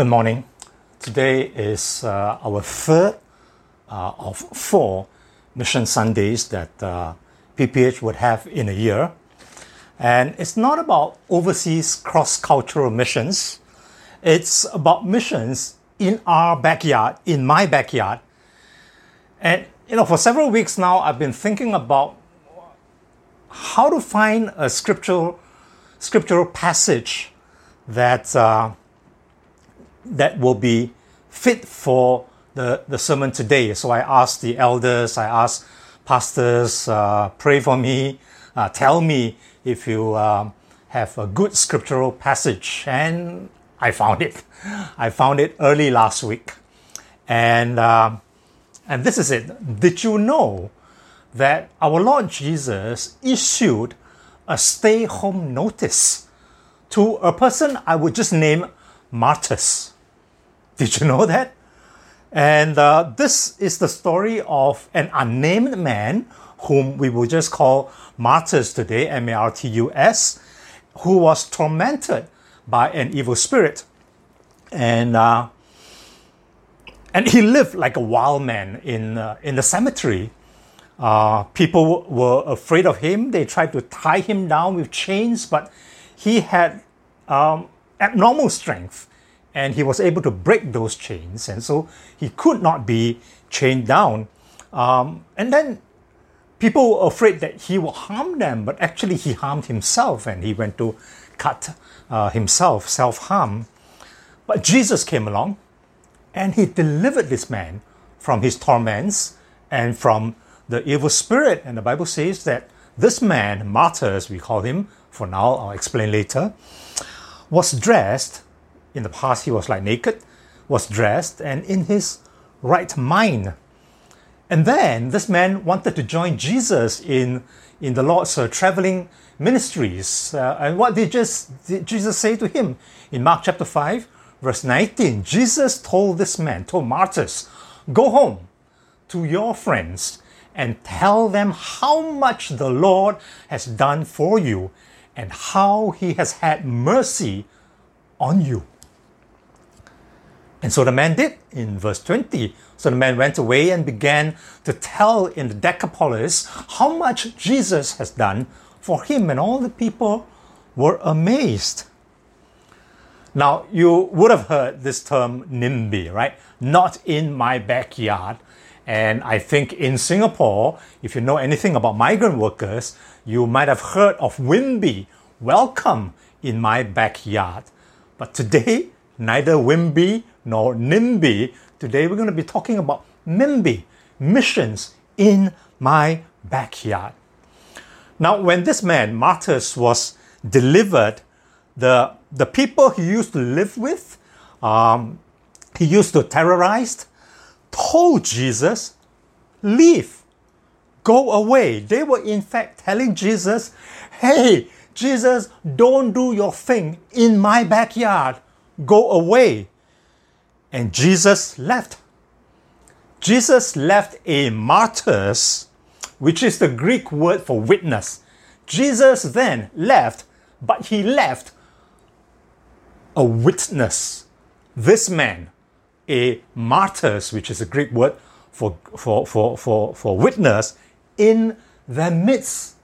Good morning. Today is uh, our third uh, of four Mission Sundays that uh, PPH would have in a year. And it's not about overseas cross cultural missions, it's about missions in our backyard, in my backyard. And, you know, for several weeks now, I've been thinking about how to find a scriptural, scriptural passage that uh, that will be fit for the, the sermon today. So I asked the elders, I asked pastors, uh, pray for me, uh, tell me if you um, have a good scriptural passage. And I found it. I found it early last week. And, uh, and this is it. Did you know that our Lord Jesus issued a stay home notice to a person I would just name Martus? Did you know that? And uh, this is the story of an unnamed man whom we will just call Martus today, M A R T U S, who was tormented by an evil spirit. And, uh, and he lived like a wild man in, uh, in the cemetery. Uh, people were afraid of him. They tried to tie him down with chains, but he had um, abnormal strength and he was able to break those chains, and so he could not be chained down. Um, and then people were afraid that he would harm them, but actually he harmed himself, and he went to cut uh, himself, self harm. But Jesus came along, and he delivered this man from his torments and from the evil spirit. And the Bible says that this man, martyr as we call him, for now I'll explain later, was dressed in the past he was like naked, was dressed, and in his right mind. And then this man wanted to join Jesus in, in the Lord's uh, traveling ministries. Uh, and what did, just, did Jesus say to him? In Mark chapter 5, verse 19, Jesus told this man, told Martus, Go home to your friends and tell them how much the Lord has done for you and how he has had mercy on you. And so the man did in verse 20. So the man went away and began to tell in the Decapolis how much Jesus has done for him, and all the people were amazed. Now, you would have heard this term NIMBY, right? Not in my backyard. And I think in Singapore, if you know anything about migrant workers, you might have heard of WIMBY, welcome in my backyard. But today, neither WIMBY nor NIMBY. Today we're going to be talking about MIMBY, missions in my backyard. Now, when this man, Martus, was delivered, the, the people he used to live with, um, he used to terrorize, told Jesus, leave, go away. They were in fact telling Jesus, hey, Jesus, don't do your thing in my backyard. Go away. And Jesus left. Jesus left a Martus, which is the Greek word for witness. Jesus then left, but he left a witness. This man, a Martus, which is a Greek word for, for, for, for, for witness, in their midst.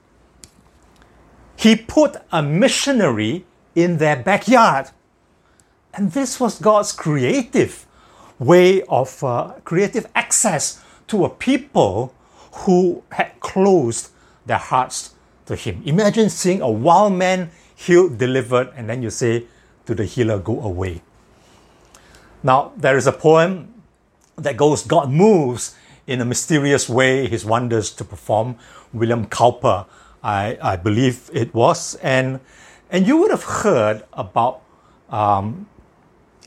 He put a missionary in their backyard. And this was God's creative way of uh, creative access to a people who had closed their hearts to Him. Imagine seeing a wild man healed, delivered, and then you say to the healer, Go away. Now, there is a poem that goes, God moves in a mysterious way his wonders to perform. William Cowper, I, I believe it was. And, and you would have heard about um,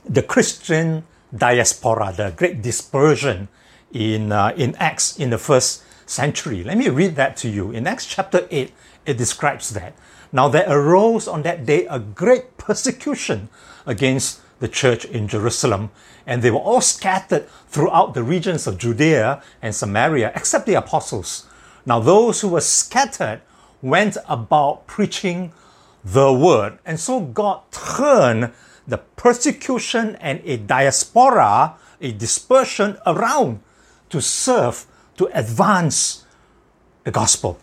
the Christian diaspora, the great dispersion in, uh, in Acts in the first century. Let me read that to you. In Acts chapter 8, it describes that. Now there arose on that day a great persecution against the church in Jerusalem, and they were all scattered throughout the regions of Judea and Samaria, except the apostles. Now those who were scattered went about preaching the word. And so God turned the persecution and a diaspora, a dispersion around to serve, to advance the gospel.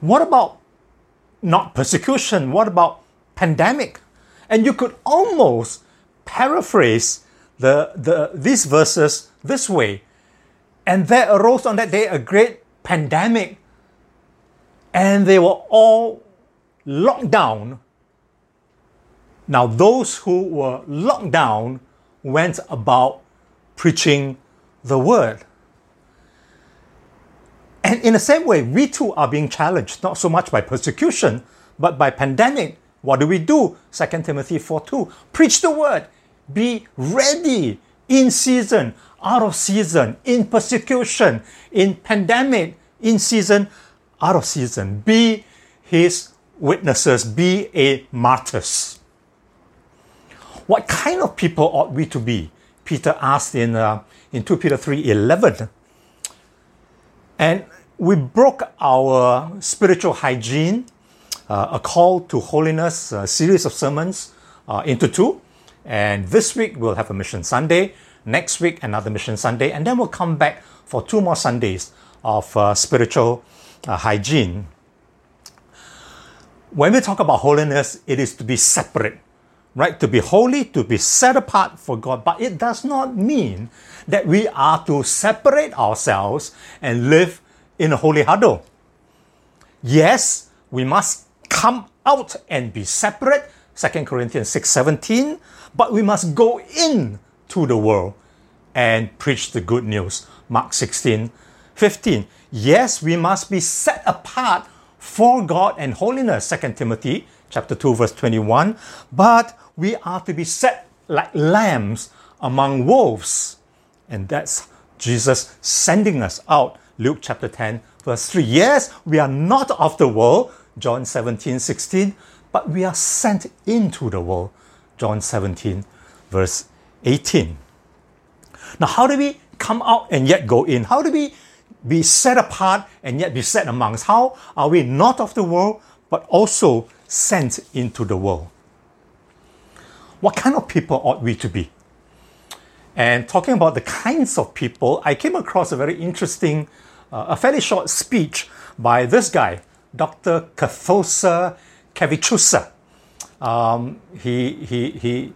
What about not persecution? What about pandemic? And you could almost paraphrase the, the, these verses this way. And there arose on that day a great pandemic, and they were all locked down. Now, those who were locked down went about preaching the word. And in the same way, we too are being challenged, not so much by persecution, but by pandemic. What do we do? 2 Timothy 4 2. Preach the word. Be ready in season, out of season, in persecution, in pandemic, in season, out of season. Be his witnesses, be a Martus. What kind of people ought we to be? Peter asked in, uh, in 2 Peter 3 11. And we broke our spiritual hygiene, uh, a call to holiness, a series of sermons uh, into two. And this week we'll have a Mission Sunday. Next week, another Mission Sunday. And then we'll come back for two more Sundays of uh, spiritual uh, hygiene. When we talk about holiness, it is to be separate, right? To be holy, to be set apart for God. But it does not mean that we are to separate ourselves and live in a holy huddle. Yes, we must come out and be separate, 2 Corinthians 6:17, but we must go in to the world and preach the good news. Mark 16, 15. Yes, we must be set apart for God and holiness, 2 Timothy chapter 2, verse 21. But we are to be set like lambs among wolves. And that's Jesus sending us out. Luke chapter 10, verse 3. Yes, we are not of the world, John 17, 16, but we are sent into the world, John 17, verse 18. Now, how do we come out and yet go in? How do we be set apart and yet be set amongst? How are we not of the world, but also sent into the world? What kind of people ought we to be? And talking about the kinds of people, I came across a very interesting, uh, a fairly short speech by this guy, Dr. Kethoser Kevichusa. Um, he, he, he,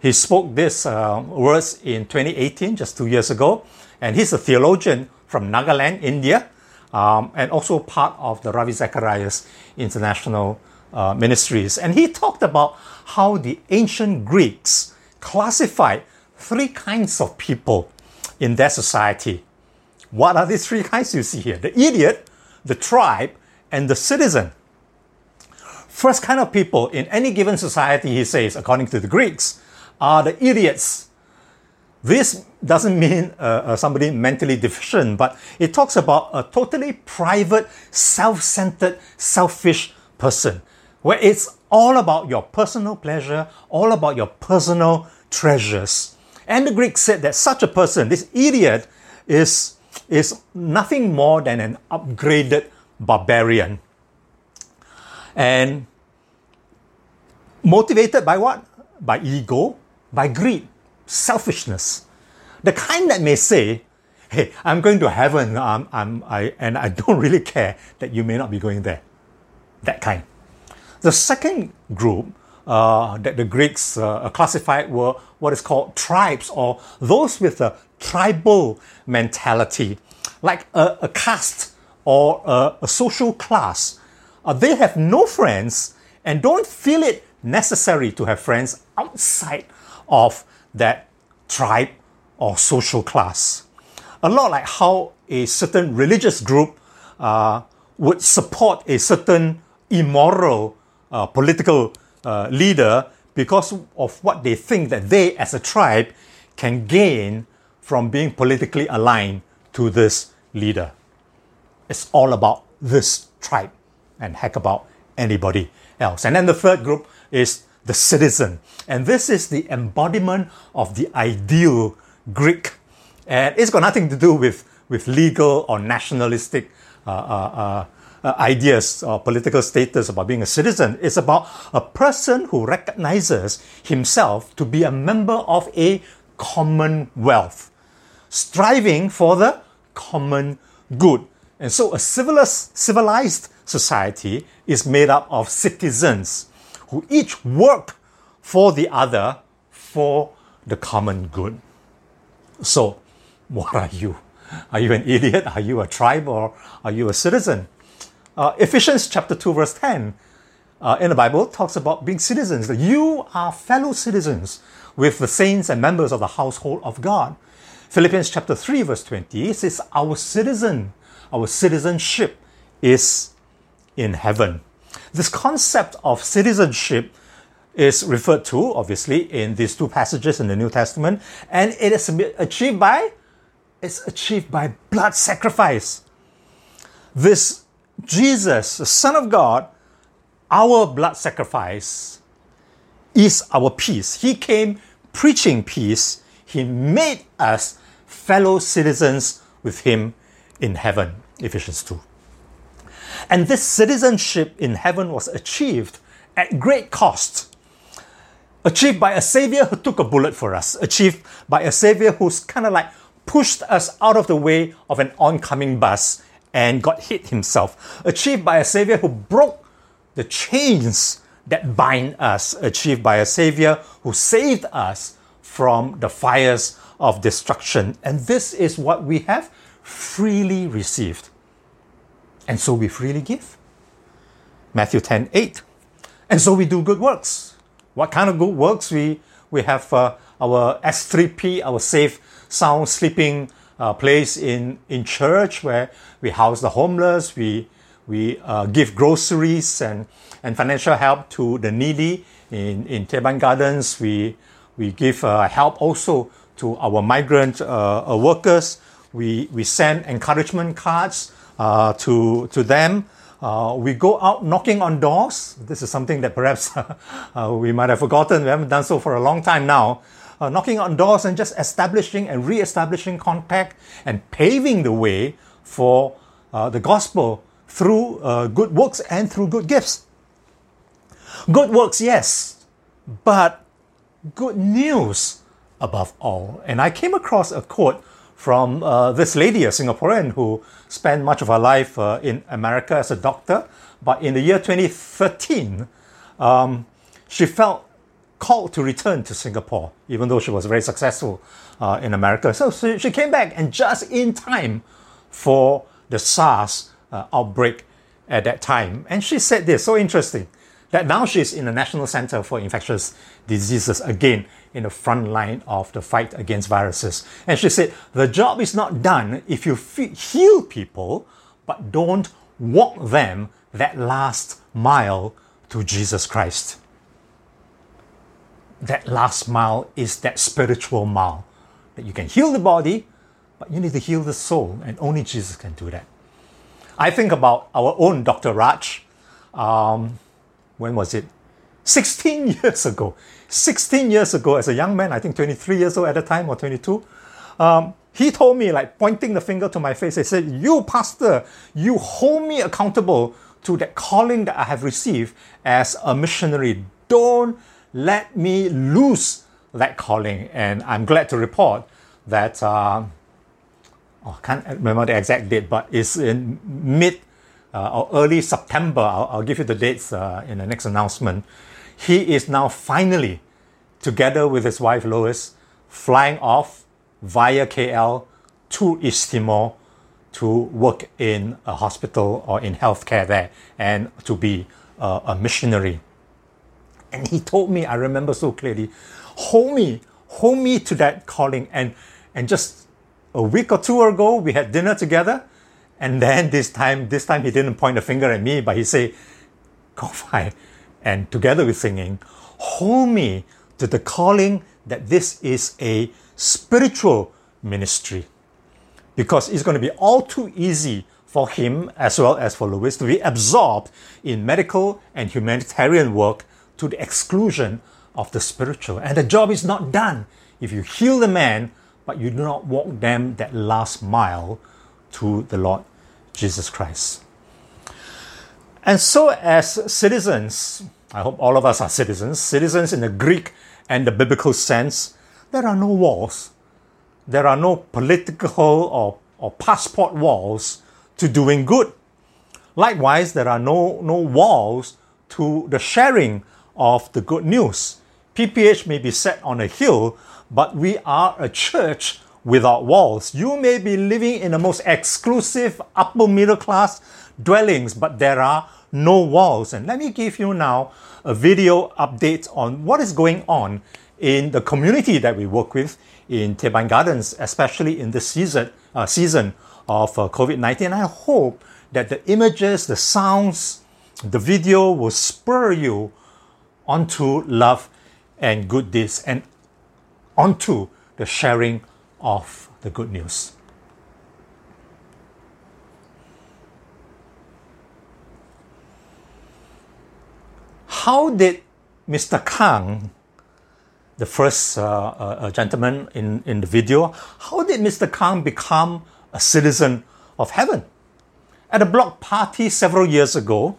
he spoke this uh, words in 2018, just two years ago, and he's a theologian from Nagaland, India, um, and also part of the Ravi Zacharias International uh, Ministries. And he talked about how the ancient Greeks classified three kinds of people in their society. What are these three kinds you see here? The idiot, the tribe, and the citizen. First kind of people in any given society, he says, according to the Greeks, are the idiots. This doesn't mean uh, uh, somebody mentally deficient, but it talks about a totally private, self centered, selfish person, where it's all about your personal pleasure, all about your personal treasures. And the Greeks said that such a person, this idiot, is, is nothing more than an upgraded barbarian. And motivated by what? By ego, by greed, selfishness. The kind that may say, hey, I'm going to heaven, um, I'm, I, and I don't really care that you may not be going there. That kind. The second group uh, that the Greeks uh, classified were what is called tribes, or those with a tribal mentality, like a, a caste or a, a social class. Uh, they have no friends and don't feel it necessary to have friends outside of that tribe or social class. A lot like how a certain religious group uh, would support a certain immoral uh, political uh, leader because of what they think that they, as a tribe, can gain from being politically aligned to this leader. It's all about this tribe and heck about anybody else. And then the third group is the citizen. And this is the embodiment of the ideal Greek. And it's got nothing to do with, with legal or nationalistic uh, uh, uh, ideas or political status about being a citizen. It's about a person who recognizes himself to be a member of a commonwealth, striving for the common good. And so a civilized, civilized society is made up of citizens who each work for the other for the common good. So, what are you? Are you an idiot? Are you a tribe or are you a citizen? Uh, Ephesians chapter 2, verse 10 uh, in the Bible talks about being citizens. that You are fellow citizens with the saints and members of the household of God. Philippians chapter 3, verse 20 says, Our citizen, our citizenship is in heaven. This concept of citizenship is referred to, obviously, in these two passages in the New Testament, and it is achieved by it's achieved by blood sacrifice. This Jesus, the Son of God, our blood sacrifice is our peace. He came preaching peace. He made us fellow citizens with Him in heaven. Ephesians 2. And this citizenship in heaven was achieved at great cost. Achieved by a Savior who took a bullet for us. Achieved by a Savior who's kind of like pushed us out of the way of an oncoming bus and got hit himself. Achieved by a Savior who broke the chains that bind us. Achieved by a Savior who saved us from the fires of destruction. And this is what we have freely received. And so we freely give. Matthew 10 8. And so we do good works. What kind of good works? We, we have uh, our S3P, our safe sound sleeping uh, place in, in church where we house the homeless, we, we uh, give groceries and, and financial help to the needy. In, in Teban Gardens, we, we give uh, help also to our migrant uh, uh, workers. We, we send encouragement cards uh, to, to them. we go out knocking on doors. This is something that perhaps we might have forgotten. We haven't done so for a long time now uh, knocking on doors and just establishing and re-establishing contact and paving the way for uh, the gospel through uh, good works and through good gifts. Good works, yes, but good news above all. And I came across a quote from uh, this lady, a Singaporean who spent much of her life uh, in America as a doctor. But in the year 2013, um, she felt called to return to Singapore, even though she was very successful uh, in America. So, she came back and just in time for the SARS uh, outbreak at that time. And she said this so interesting that now she's in the National Center for Infectious Diseases again in the front line of the fight against viruses. And she said, The job is not done if you heal people, but don't walk them that last mile to Jesus Christ that last mile is that spiritual mile that you can heal the body, but you need to heal the soul, and only Jesus can do that. I think about our own Dr. Raj. Um, when was it? 16 years ago. 16 years ago, as a young man, I think 23 years old at the time or 22, um, he told me, like pointing the finger to my face, he said, You, pastor, you hold me accountable to that calling that I have received as a missionary. Don't let me lose that calling. And I'm glad to report that, uh, oh, I can't remember the exact date, but it's in mid uh, or early September. I'll, I'll, give you the dates uh, in the next announcement. He is now finally, together with his wife Lois, flying off via KL to East Timor to work in a hospital or in healthcare there and to be a missionary. And he told me, I remember so clearly, hold me, hold me to that calling. And, and just a week or two ago, we had dinner together. And then this time, this time he didn't point a finger at me, but he said, fight. And together with singing, hold me to the calling that this is a spiritual ministry. Because it's going to be all too easy for him as well as for Louis to be absorbed in medical and humanitarian work to the exclusion of the spiritual. And the job is not done if you heal the man, but you do not walk them that last mile to the Lord Jesus Christ. And so, as citizens, I hope all of us are citizens, citizens in the Greek and the biblical sense, there are no walls. There are no political or, or passport walls to doing good. Likewise, there are no, no walls to the sharing of the good news. PPH may be set on a hill, but we are a church without walls. You may be living in the most exclusive upper middle class dwellings, but there are no walls. And let me give you now a video update on what is going on in the community that we work with in Teban Gardens, especially in this season, uh, season of uh, COVID 19. I hope that the images, the sounds, the video will spur you onto love and good deeds and onto the sharing of the good news. How did Mr. Kang, the first uh, uh, gentleman in, in the video, how did Mr. Kang become a citizen of heaven? At a block party several years ago,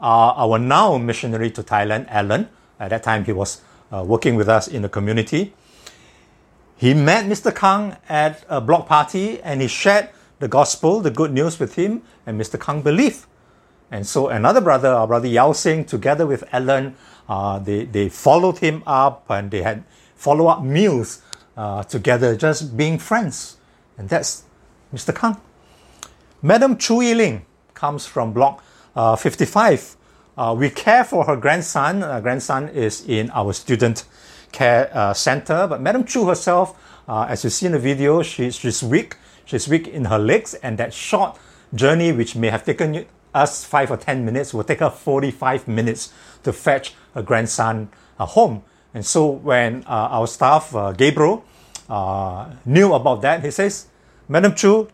uh, our now missionary to Thailand, Alan, at that time he was uh, working with us in the community, he met Mr. Kang at a block party and he shared the gospel, the good news with him, and Mr. Kang believed. And so another brother, our brother Yao Sing, together with Alan, uh, they, they followed him up and they had follow up meals uh, together, just being friends. And that's Mr. Kang. Madam Chu Ling comes from block uh, 55. Uh, we care for her grandson. Her grandson is in our student care uh, center. But Madam Chu herself, uh, as you see in the video, she, she's weak. She's weak in her legs, and that short journey, which may have taken us five or ten minutes, will take her 45 minutes to fetch her grandson uh, home. And so when uh, our staff, uh, Gabriel, uh, knew about that, he says, Madam Chu,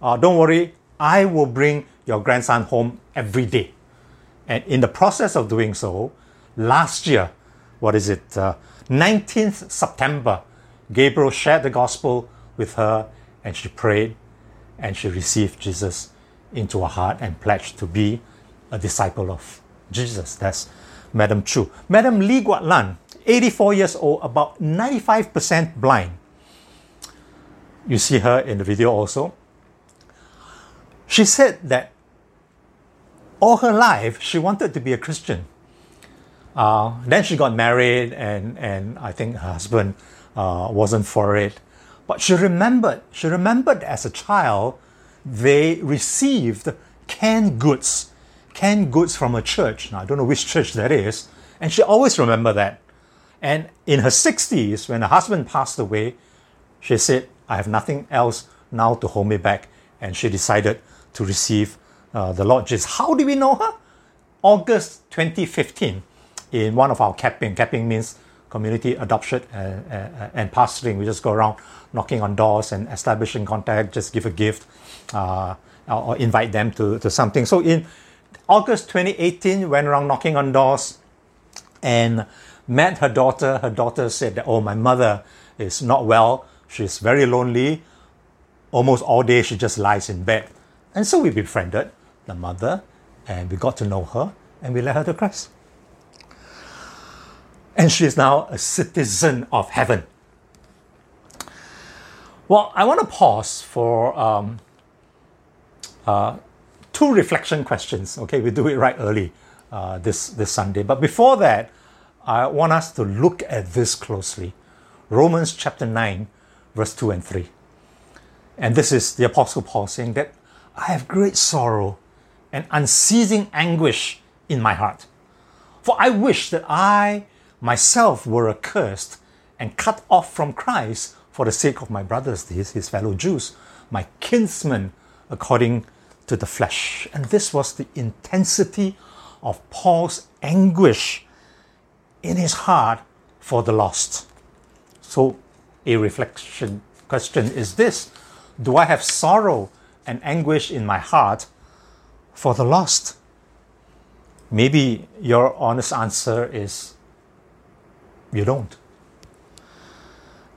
don't worry, I will bring your grandson home every day. And in the process of doing so, last year, what is it, uh, 19th September, Gabriel shared the gospel with her and she prayed and she received Jesus into her heart and pledged to be a disciple of Jesus. That's Madam Chu. Madam Lee Guat Lan, 84 years old, about 95% blind. You see her in the video also. She said that all her life she wanted to be a Christian. Uh, then she got married, and, and I think her husband uh, wasn't for it. But she remembered, she remembered as a child, they received canned goods, canned goods from a church. Now, I don't know which church that is. And she always remembered that. And in her 60s, when her husband passed away, she said, I have nothing else now to hold me back. And she decided to receive uh, the Lord Jesus. How do we know her? August 2015 in one of our capping. Capping means community adoption and, and, and pastoring. We just go around knocking on doors and establishing contact, just give a gift uh, or invite them to, to something. So in August 2018, went around knocking on doors and met her daughter. Her daughter said that, oh, my mother is not well. She's very lonely. Almost all day she just lies in bed. And so we befriended the mother and we got to know her and we led her to Christ and she is now a citizen of heaven. Well, I want to pause for um, uh, two reflection questions. Okay, we do it right early uh, this, this Sunday. But before that, I want us to look at this closely. Romans chapter 9, verse 2 and 3. And this is the Apostle Paul saying that I have great sorrow and unceasing anguish in my heart. For I wish that I myself were accursed and cut off from Christ for the sake of my brothers, his, his fellow Jews, my kinsmen according to the flesh. And this was the intensity of Paul's anguish in his heart for the lost. So, a reflection question is this Do I have sorrow and anguish in my heart for the lost? Maybe your honest answer is you don't.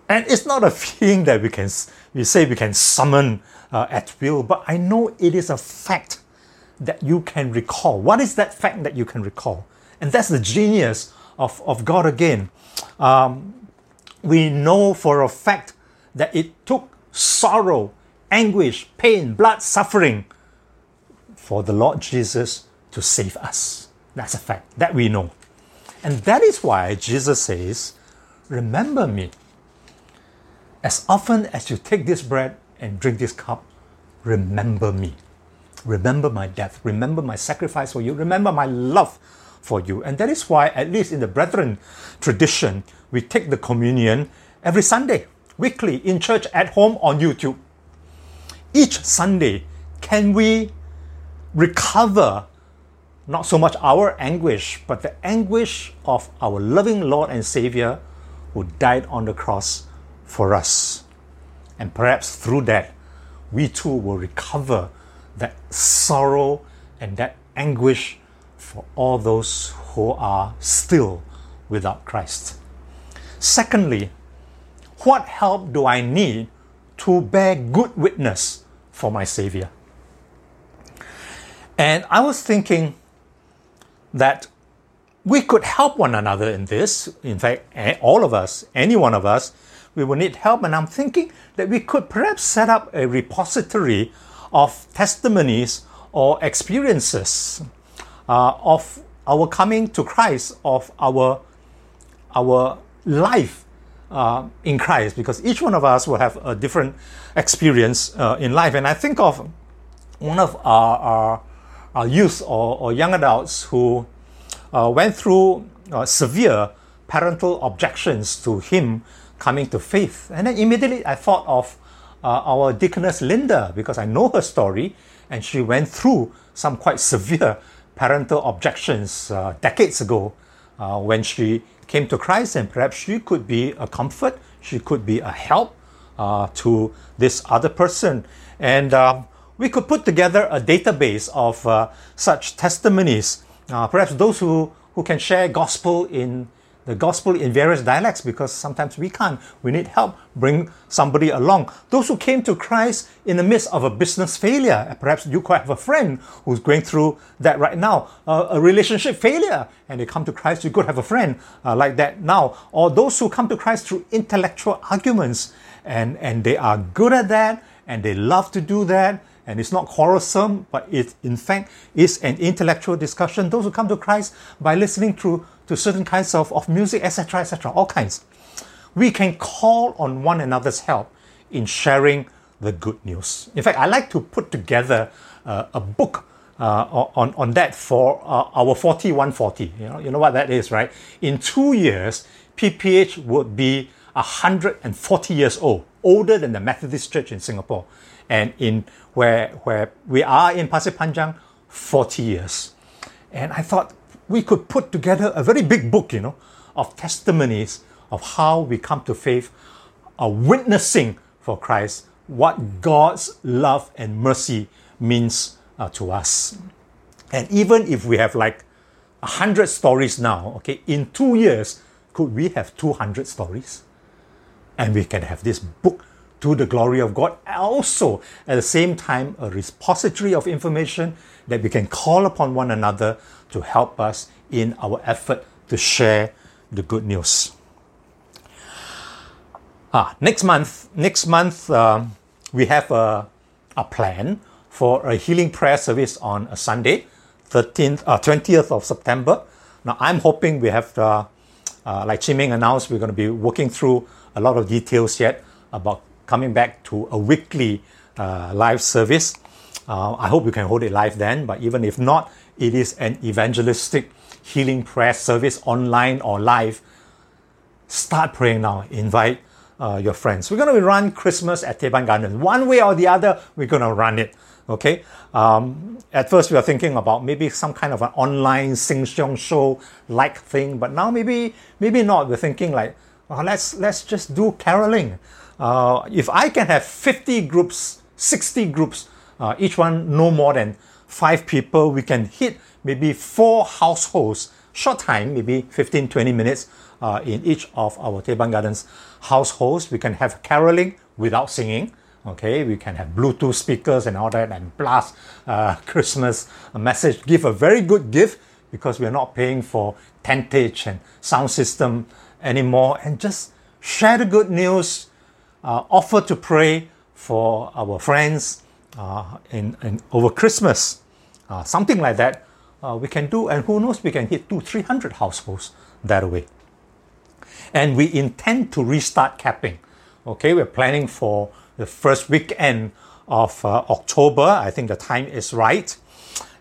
And it's not a feeling that we can we say we can summon uh, at will, but I know it is a fact that you can recall? What is that fact that you can recall? And that's the genius of, of God again. Um, we know for a fact that it took sorrow, anguish, pain, blood, suffering for the Lord Jesus to save us. That's a fact that we know. And that is why Jesus says, Remember me. As often as you take this bread and drink this cup, remember me. Remember my death. Remember my sacrifice for you. Remember my love for you. And that is why, at least in the brethren tradition, we take the communion every Sunday, weekly, in church, at home, on YouTube. Each Sunday, can we recover not so much our anguish, but the anguish of our loving Lord and Savior who died on the cross for us? And perhaps through that, we too will recover that sorrow and that anguish for all those who are still without Christ. Secondly, what help do I need to bear good witness for my Savior? And I was thinking that we could help one another in this. In fact, all of us, any one of us, we will need help. And I'm thinking that we could perhaps set up a repository of testimonies or experiences uh, of our coming to Christ, of our our life uh, in Christ, because each one of us will have a different experience uh, in life. And I think of one of our, our, our youth or, or, young adults who uh, went through uh, severe parental objections to him coming to faith. And then immediately I thought of uh, our deaconess Linda because I know her story and she went through some quite severe parental objections uh, decades ago uh, when she came to Christ, and perhaps she could be a comfort, she could be a help uh, to this other person. And um, we could put together a database of uh, such testimonies, uh, perhaps those who, who can share gospel in the gospel in various dialects because sometimes we can't. We need help. Bring somebody along. Those who came to Christ in the midst of a business failure, perhaps you could have a friend who's going through that right now, uh, a relationship failure, and they come to Christ. You could have a friend uh, like that now, or those who come to Christ through intellectual arguments, and and they are good at that, and they love to do that and it's not quarrelsome, but it in fact is an intellectual discussion. Those who come to Christ by listening to, to certain kinds of, of music, etc., etc., all kinds. We can call on one another's help in sharing the good news. In fact, I like to put together uh, a book uh, on, on that for uh, our 4140. You know, you know what that is, right? In two years, PPH would be 140 years old, older than the Methodist Church in Singapore and in where where we are in Pasir Panjang 40 years. And I thought we could put together a very big book, you know, of testimonies of how we come to faith, a witnessing for Christ, what God's love and mercy means uh, to us. And even if we have like a hundred stories now, okay, in two years, could we have 200 stories? And we can have this book to the glory of God. Also, at the same time, a repository of information that we can call upon one another to help us in our effort to share the good news. Ah, next month, next month um, we have a, a plan for a healing prayer service on a Sunday, 13th, uh, 20th of September. Now I'm hoping we have, uh, like Chiming announced, we're going to be working through a lot of details yet about coming back to a weekly uh, live service. Uh, I hope you can hold it live then, but even if not, it is an evangelistic healing prayer service online or live. Start praying now. Invite uh, your friends. We're going to run Christmas at Teban Gardens. One way or the other, we're going to run it. Okay. Um, at first, we were thinking about maybe some kind of an online sing song show like thing, but now maybe maybe not. We're thinking like, let's let's just do caroling uh, if I can have 50 groups, 60 groups, uh, each one no more than five people, we can hit maybe four households, short time, maybe 15, 20 minutes uh, in each of our Teban Gardens households. We can have caroling without singing. Okay, we can have Bluetooth speakers and all that and blast uh, Christmas message. Give a very good gift because we are not paying for tentage and sound system anymore. And just share the good news, uh, offer to pray for our friends uh, in, in, over Christmas, uh, something like that. Uh, we can do, and who knows, we can hit two, three hundred households that way. And we intend to restart capping. Okay, we're planning for the first weekend of uh, October. I think the time is right.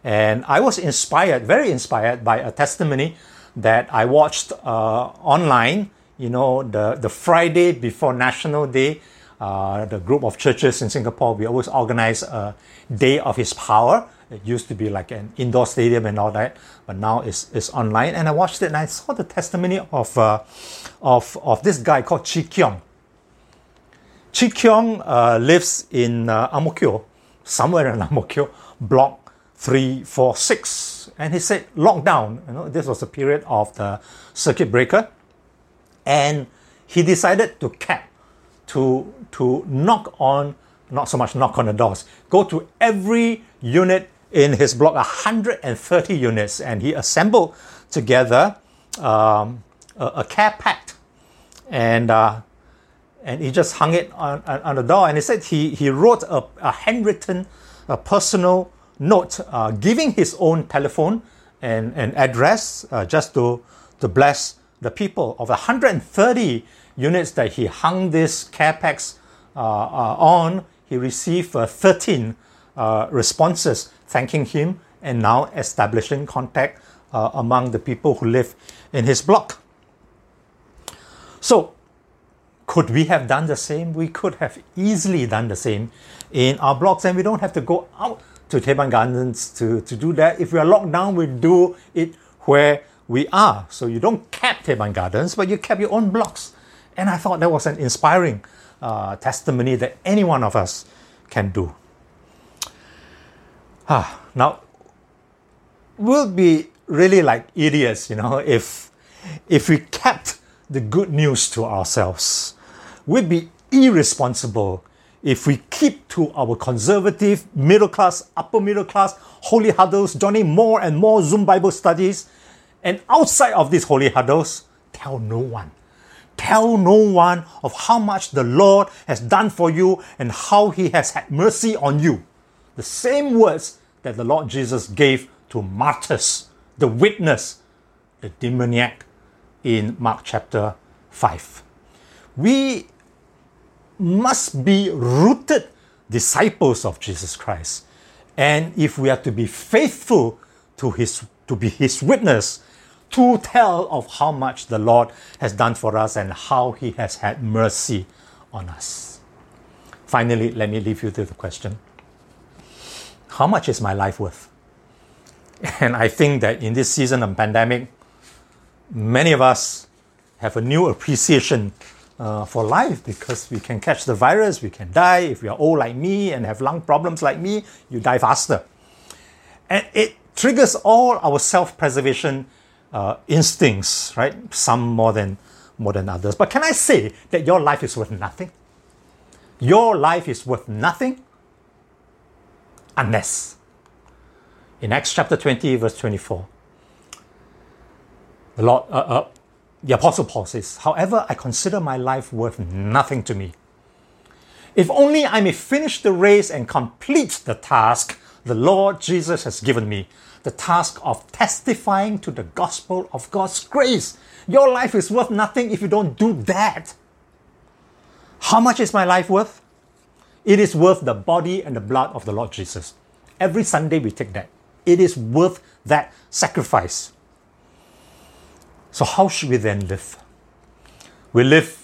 And I was inspired, very inspired by a testimony that I watched uh, online. You know, the, the Friday before National Day, uh, the group of churches in Singapore, we always organize a Day of His Power. It used to be like an indoor stadium and all that, but now it's, it's online. And I watched it and I saw the testimony of, uh, of, of this guy called Chi Kyong. Chi Kyong uh, lives in uh, Ang Mo Kio, somewhere in Ang Mo Kio, block 346. And he said, lockdown, you know, this was a period of the circuit breaker. And he decided to cap, to, to knock on, not so much knock on the doors, go to every unit in his block, 130 units, and he assembled together um, a, a, care pact. And uh, and he just hung it on, on, the door. And he said he, he wrote a, a handwritten, a personal note uh, giving his own telephone and, and address uh, just to, to bless the people. Of the 130 units that he hung this care packs uh, uh on, he received uh, 13 uh, responses thanking him and now establishing contact among the people who live in his block. So could we have done the same? We could have easily done the same in our blocks, and we don't have to go out to Teban Gardens to, to do that. If we are locked down, we do it where we are. So you don't cap Teban Gardens, but you cap your own blocks. And I thought that was an inspiring uh, testimony that any one of us can do. Ah, now, we'll be really like idiots, you know, if if we kept the good news to ourselves. We'd be irresponsible if we keep to our conservative, middle class, upper middle class, holy huddles, joining more and more Zoom Bible studies, and outside of these holy huddles, tell no one. Tell no one of how much the Lord has done for you and how He has had mercy on you. The same words that the Lord Jesus gave to Martus, the witness, the demoniac, in Mark chapter 5. We must be rooted disciples of Jesus Christ. And if we are to be faithful to his to be his witness, to tell of how much the Lord has done for us and how he has had mercy on us. Finally, let me leave you to the question. How much is my life worth? And I think that in this season of pandemic, many of us have a new appreciation uh, for life because we can catch the virus, we can die. If you are old like me and have lung problems like me, you die faster. And it triggers all our self preservation uh, instincts, right? Some more than, more than others. But can I say that your life is worth nothing? Your life is worth nothing unless. In Acts chapter 20, verse 24, the Lord, uh, uh, the Apostle Paul says, However, I consider my life worth nothing to me. If only I may finish the race and complete the task the Lord Jesus has given me, the task of testifying to the gospel of God's grace. Your life is worth nothing if you don't do that. How much is my life worth? It is worth the body and the blood of the Lord Jesus. Every Sunday we take that. It is worth that sacrifice. So, how should we then live? We live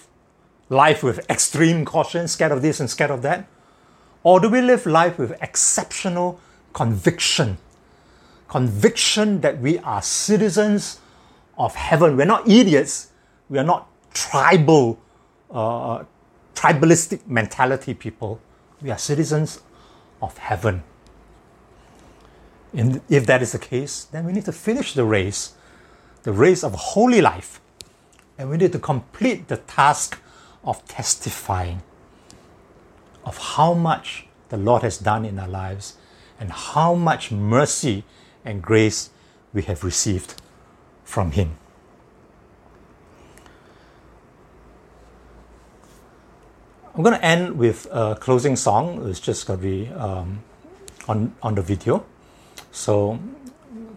life with extreme caution, scared of this and scared of that? Or do we live life with exceptional conviction? Conviction that we are citizens of heaven. We're not idiots. We are not tribal, uh, tribalistic mentality people. We are citizens of heaven. And if that is the case, then we need to finish the race the race of holy life. And we need to complete the task of testifying of how much the Lord has done in our lives and how much mercy and grace we have received from Him. I'm going to end with a closing song. It's just going to be um, on, on the video. So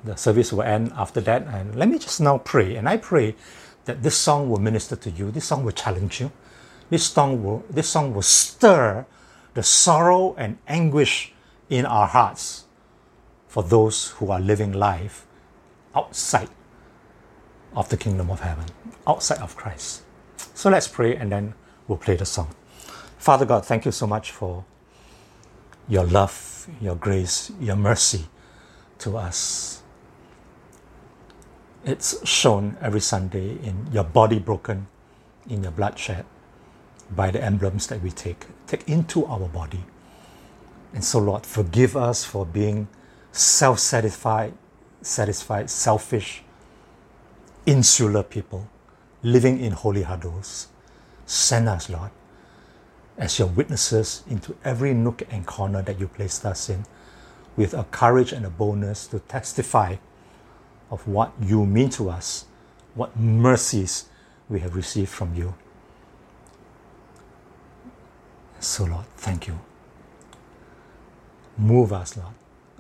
the service will end after that. And let me just now pray. And I pray that this song will minister to you. This song will challenge you. This song will, this song will stir the sorrow and anguish in our hearts for those who are living life outside of the kingdom of heaven, outside of Christ. So let's pray and then we'll play the song. Father God, thank you so much for your love, your grace, your mercy to us. It's shown every Sunday in your body broken, in your blood shed, by the emblems that we take, take into our body. And so, Lord, forgive us for being self satisfied, satisfied, selfish, insular people living in holy huddles. Send us, Lord, as your witnesses into every nook and corner that you placed us in, with a courage and a boldness to testify of what you mean to us, what mercies we have received from you. So, Lord, thank you. Move us, Lord.